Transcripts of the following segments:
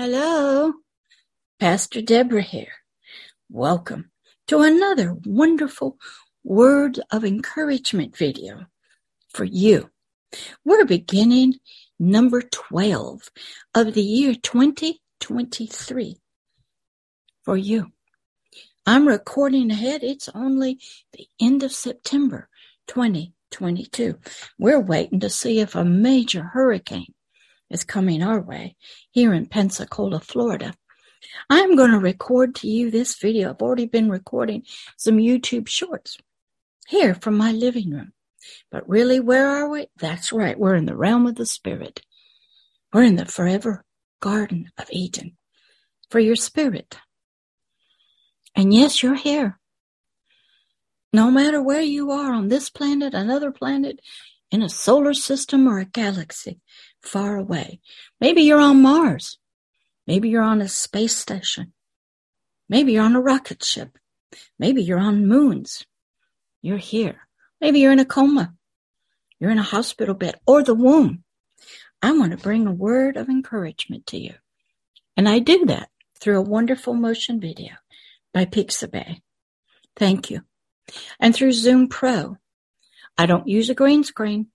Hello, Pastor Deborah here. Welcome to another wonderful word of encouragement video for you. We're beginning number 12 of the year 2023 for you. I'm recording ahead. It's only the end of September 2022. We're waiting to see if a major hurricane is coming our way here in Pensacola, Florida. I'm going to record to you this video. I've already been recording some YouTube shorts here from my living room. But really, where are we? That's right. We're in the realm of the spirit. We're in the forever garden of Eden for your spirit. And yes, you're here. No matter where you are on this planet, another planet, in a solar system or a galaxy, far away. Maybe you're on Mars. Maybe you're on a space station. Maybe you're on a rocket ship. Maybe you're on moons. You're here. Maybe you're in a coma. You're in a hospital bed or the womb. I want to bring a word of encouragement to you. And I do that through a wonderful motion video by Pixabay. Thank you. And through Zoom Pro. I don't use a green screen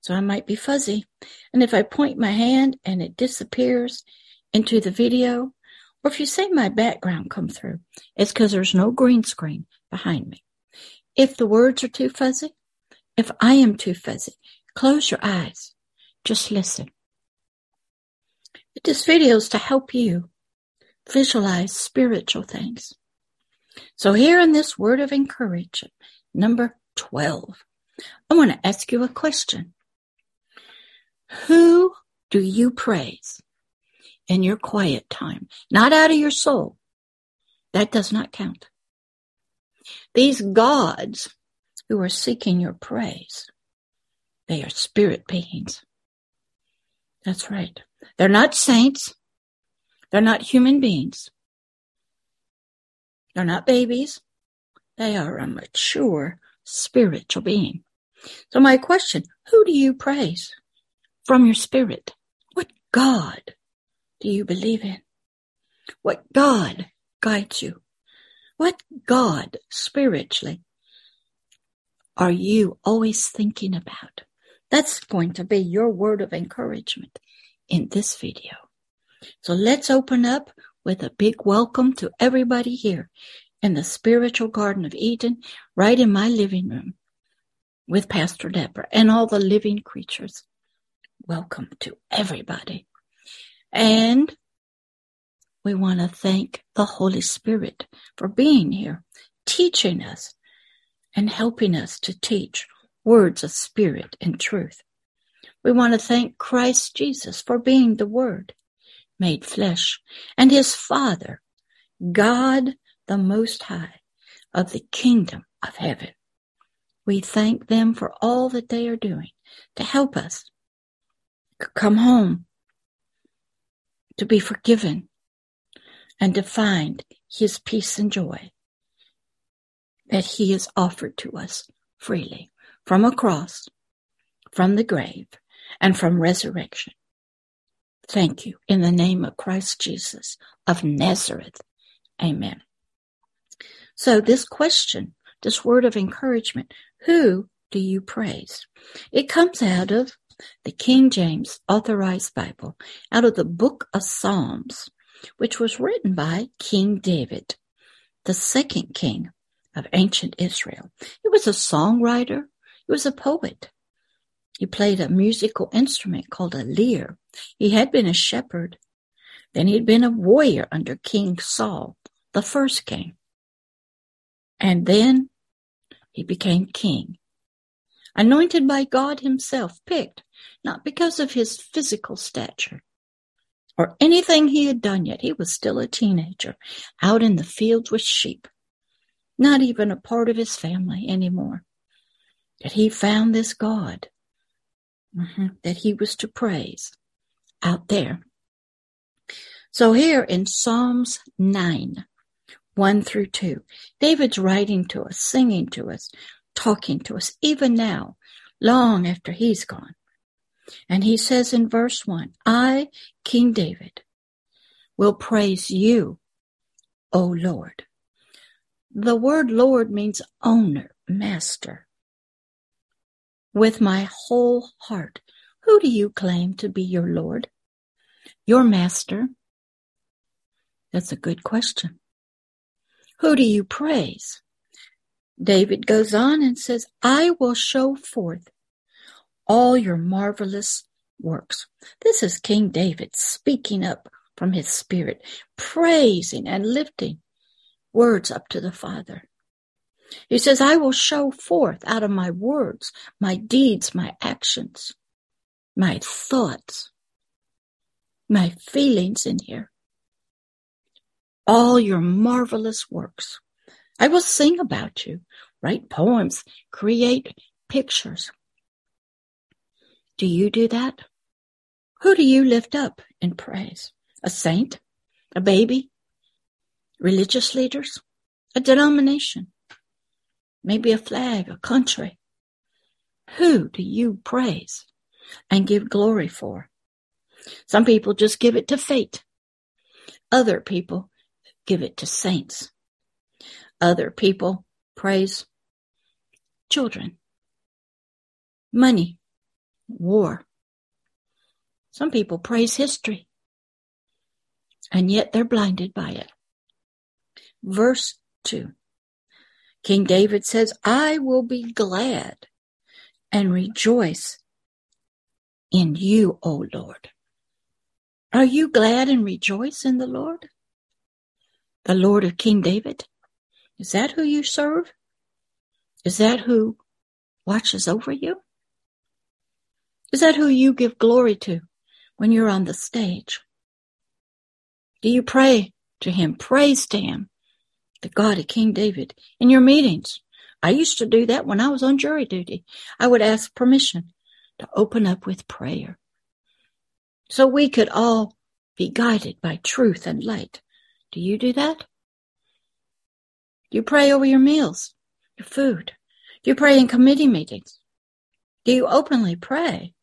so I might be fuzzy. And if I point my hand and it disappears into the video, or if you see my background come through, it's because there's no green screen behind me. If the words are too fuzzy, if I am too fuzzy, close your eyes. Just listen. This video is to help you visualize spiritual things. So here in this word of encouragement, number 12, I want to ask you a question. Who do you praise in your quiet time? Not out of your soul. That does not count. These gods who are seeking your praise, they are spirit beings. That's right. They're not saints. They're not human beings. They're not babies. They are a mature spiritual being. So my question, who do you praise? From your spirit. What God do you believe in? What God guides you? What God spiritually are you always thinking about? That's going to be your word of encouragement in this video. So let's open up with a big welcome to everybody here in the spiritual garden of Eden, right in my living room with Pastor Deborah and all the living creatures welcome to everybody. And we want to thank the Holy Spirit for being here, teaching us and helping us to teach words of spirit and truth. We want to thank Christ Jesus for being the Word made flesh and his Father, God the Most High of the kingdom of heaven. We thank them for all that they are doing to help us come home, to be forgiven, and to find his peace and joy that he has offered to us freely from a cross, from the grave, and from resurrection. Thank you in the name of Christ Jesus of Nazareth. Amen. So this question, this word of encouragement, who do you praise? It comes out of the King James Authorized Bible out of the book of Psalms, which was written by King David, the second king of ancient Israel. He was a songwriter. He was a poet. He played a musical instrument called a lyre. He had been a shepherd. Then he'd been a warrior under King Saul, the first king. And then he became king anointed by God himself, picked, not because of his physical stature or anything he had done yet. He was still a teenager out in the fields with sheep, not even a part of his family anymore. That he found this God mm-hmm, that he was to praise out there. So here in Psalms 9, 1 through 2, David's writing to us, singing to us, talking to us even now, long after he's gone. And he says in verse 1, I, King David, will praise you, O Lord. The word Lord means owner, master. With my whole heart, who do you claim to be your Lord? Your master? That's a good question. Who do you praise? David goes on and says, I will show forth all your marvelous works. This is King David speaking up from his spirit, praising and lifting words up to the Father. He says, I will show forth out of my words, my deeds, my actions, my thoughts, my feelings in here, all your marvelous works. I will sing about you, write poems, create pictures. Do you do that? Who do you lift up in praise? A saint? A baby? Religious leaders? A denomination? maybe a flag, a country. Who do you praise and give glory for? Some people just give it to fate. Other people give it to saints. Other people praise children, money, war. Some people praise history, and yet they're blinded by it. Verse 2 King David says, I will be glad and rejoice in you, O Lord. Are you glad and rejoice in the Lord? The Lord of King David? Is that who you serve? Is that who watches over you? Is that who you give glory to when you're on the stage? Do you pray to him, praise to him, the God of King David in your meetings. I used to do that when I was on jury duty. I would ask permission to open up with prayer. So we could all be guided by truth and light. Do you do that? Do you pray over your meals, your food? Do you pray in committee meetings? Do you openly pray?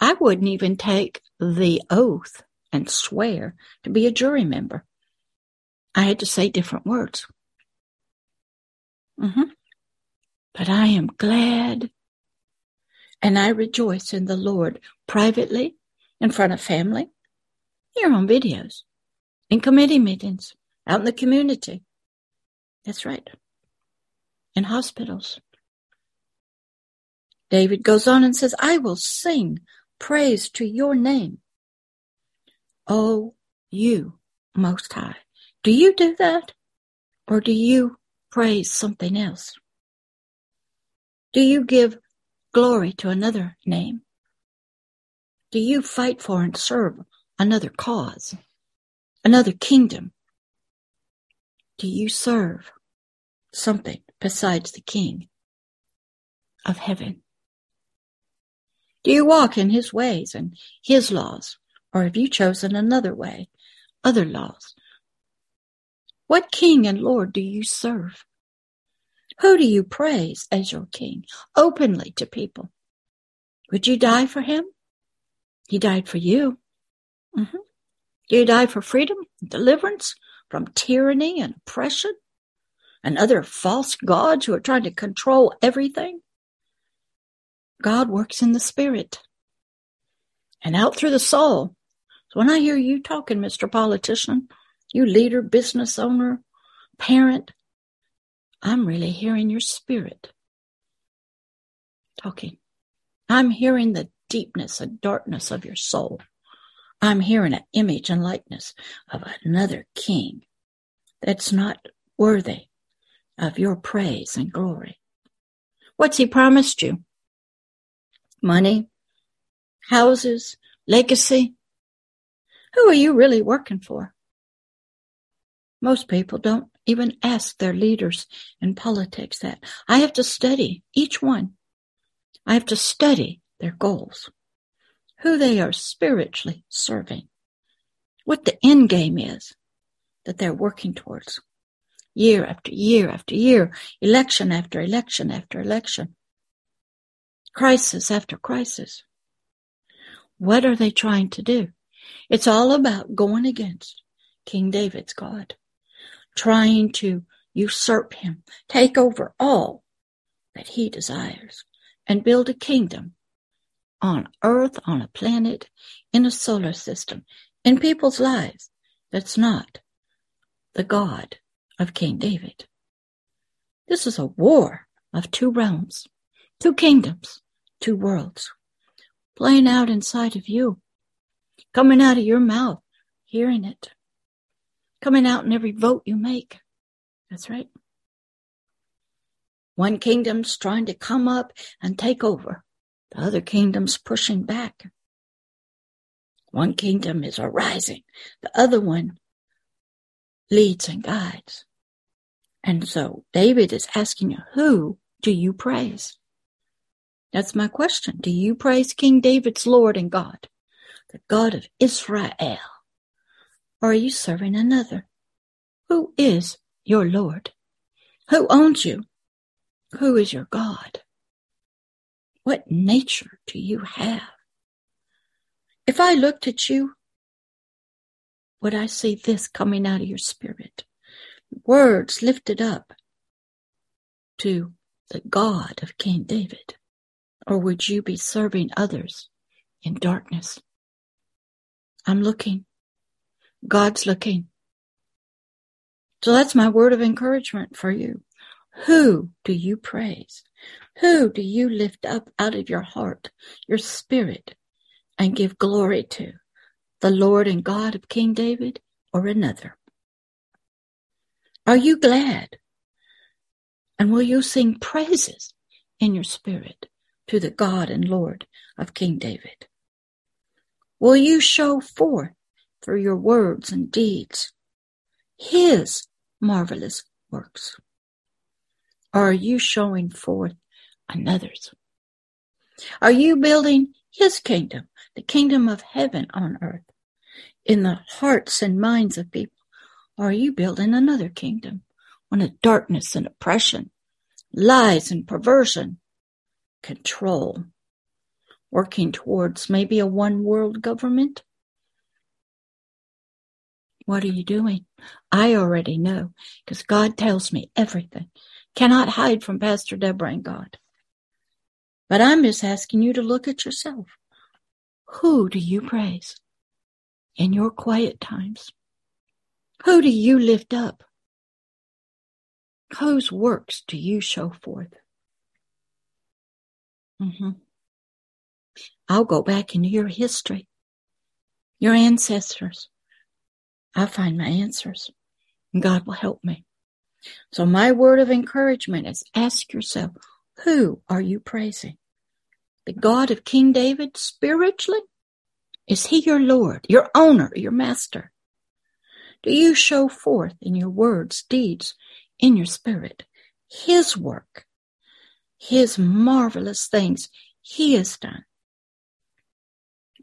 I wouldn't even take the oath and swear to be a jury member. I had to say different words. Mm-hmm. But I am glad and I rejoice in the Lord privately, in front of family, here on videos, in committee meetings, out in the community. That's right. In hospitals. David goes on and says, I will sing praise to your name. O you most high. Do you do that? Or do you praise something else? Do you give glory to another name? Do you fight for and serve another cause, another kingdom? Do you serve something besides the King of heaven? Do you walk in his ways and his laws? Or have you chosen another way, other laws, what king and Lord do you serve? Who do you praise as your king openly to people? Would you die for him? He died for you. Mm-hmm. Do you die for freedom, deliverance from tyranny and oppression and other false gods who are trying to control everything? God works in the spirit and out through the soul. So when I hear you talking, Mr. Politician, you leader, business owner, parent, I'm really hearing your spirit talking. I'm hearing the deepness and darkness of your soul. I'm hearing an image and likeness of another king that's not worthy of your praise and glory. What's he promised you? Money, houses, legacy. Who are you really working for? Most people don't even ask their leaders in politics that. I have to study each one. I have to study their goals, who they are spiritually serving, what the end game is that they're working towards year after year after year, election after election after election, crisis after crisis. What are they trying to do? It's all about going against King David's God, trying to usurp him, take over all that he desires, and build a kingdom on earth, on a planet, in a solar system, in people's lives that's not the God of King David. This is a war of two realms, two kingdoms, two worlds, playing out inside of you, coming out of your mouth, hearing it, coming out in every vote you make. That's right. One kingdom's trying to come up and take over. The other kingdom's pushing back. One kingdom is arising. The other one leads and guides. And so David is asking you, who do you praise? That's my question. Do you praise King David's Lord and God, the God of Israel? Or are you serving another? Who is your Lord? Who owns you? Who is your God? What nature do you have? If I looked at you, would I see this coming out of your spirit? Words lifted up to the God of King David? Or would you be serving others in darkness? I'm looking. God's looking. So that's my word of encouragement for you. Who do you praise? Who do you lift up out of your heart, your spirit, and give glory to? The Lord and God of King David or another? Are you glad? And will you sing praises in your spirit to the God and Lord of King David? Will you show forth through your words and deeds his marvelous works? Or are you showing forth another's? Are you building his kingdom, the kingdom of heaven on earth, in the hearts and minds of people? Or are you building another kingdom, one of darkness and oppression, lies and perversion, control, working towards maybe a one world government? What are you doing? I already know because God tells me everything cannot hide from Pastor Deborah and God. But I'm just asking you to look at yourself. Who do you praise in your quiet times? Who do you lift up? Whose works do you show forth? Mm-hmm. I'll go back into your history, your ancestors. I'll find my answers, and God will help me. So my word of encouragement is ask yourself, who are you praising? The God of King David spiritually? Is he your Lord, your owner, your master? Do you show forth in your words, deeds, in your spirit, his work, his marvelous things he has done?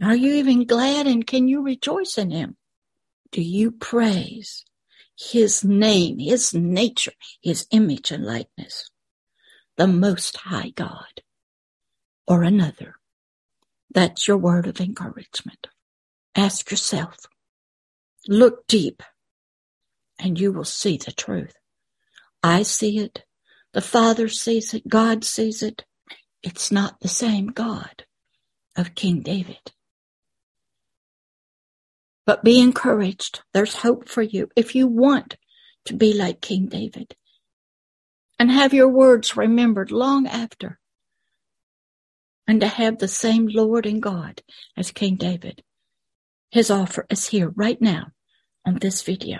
Are you even glad and can you rejoice in him? Do you praise his name, his nature, his image and likeness, the most high God or another. That's your word of encouragement. Ask yourself, look deep and you will see the truth. I see it. The Father sees it. God sees it. It's not the same God of King David. But be encouraged. There's hope for you if you want to be like King David and have your words remembered long after and to have the same Lord and God as King David. His offer is here right now on this video.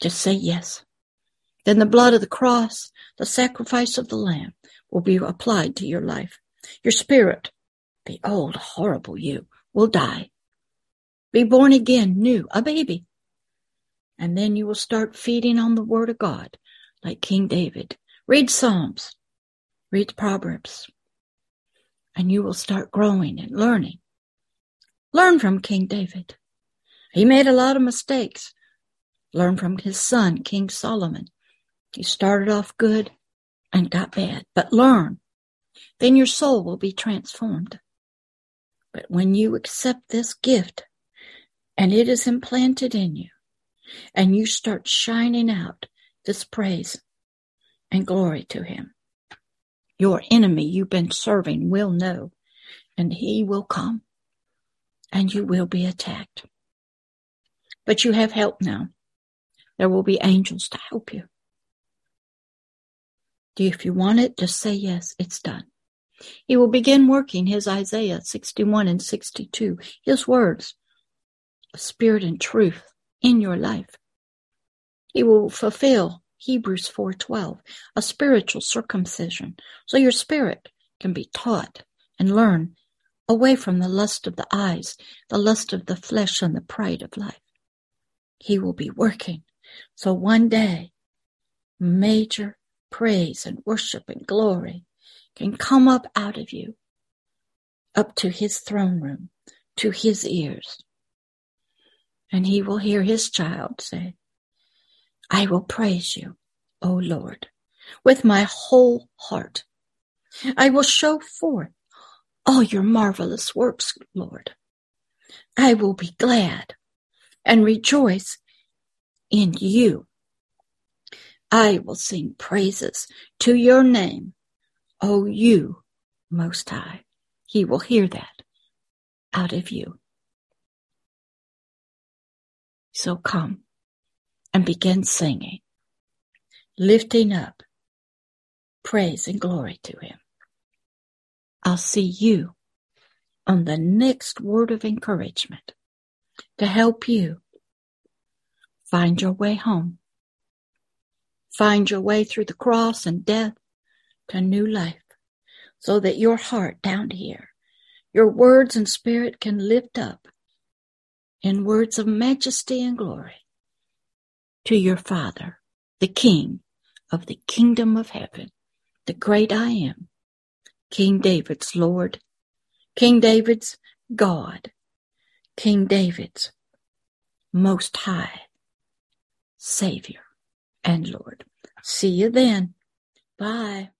Just say yes. Then the blood of the cross, the sacrifice of the lamb will be applied to your life. Your spirit, the old horrible you, will die be born again, new, a baby. And then you will start feeding on the word of God like King David. Read Psalms, read Proverbs, and you will start growing and learning. Learn from King David. He made a lot of mistakes. Learn from his son, King Solomon. He started off good and got bad, but learn. Then your soul will be transformed. But when you accept this gift and it is implanted in you, and you start shining out this praise and glory to Him, your enemy you've been serving will know, and he will come, and you will be attacked. But you have help now. There will be angels to help you. If you want it, just say yes, it's done. He will begin working his Isaiah 61 and 62, his words, spirit and truth in your life. He will fulfill Hebrews 4:12, a spiritual circumcision, so your spirit can be taught and learn away from the lust of the eyes, the lust of the flesh and the pride of life. He will be working. So one day, major praise and worship and glory can come up out of you, up to his throne room, to his ears. And he will hear his child say, I will praise you, O Lord, with my whole heart. I will show forth all your marvelous works, Lord. I will be glad and rejoice in you. I will sing praises to your name, O you most high. He will hear that out of you. So come and begin singing, lifting up praise and glory to him. I'll see you on the next word of encouragement to help you find your way home Find your way through the cross and death to new life so that your heart down here, your words and spirit can lift up in words of majesty and glory to your Father, the King of the kingdom of heaven, the great I am, King David's Lord, King David's God, King David's most high Savior and Lord. See you then. Bye.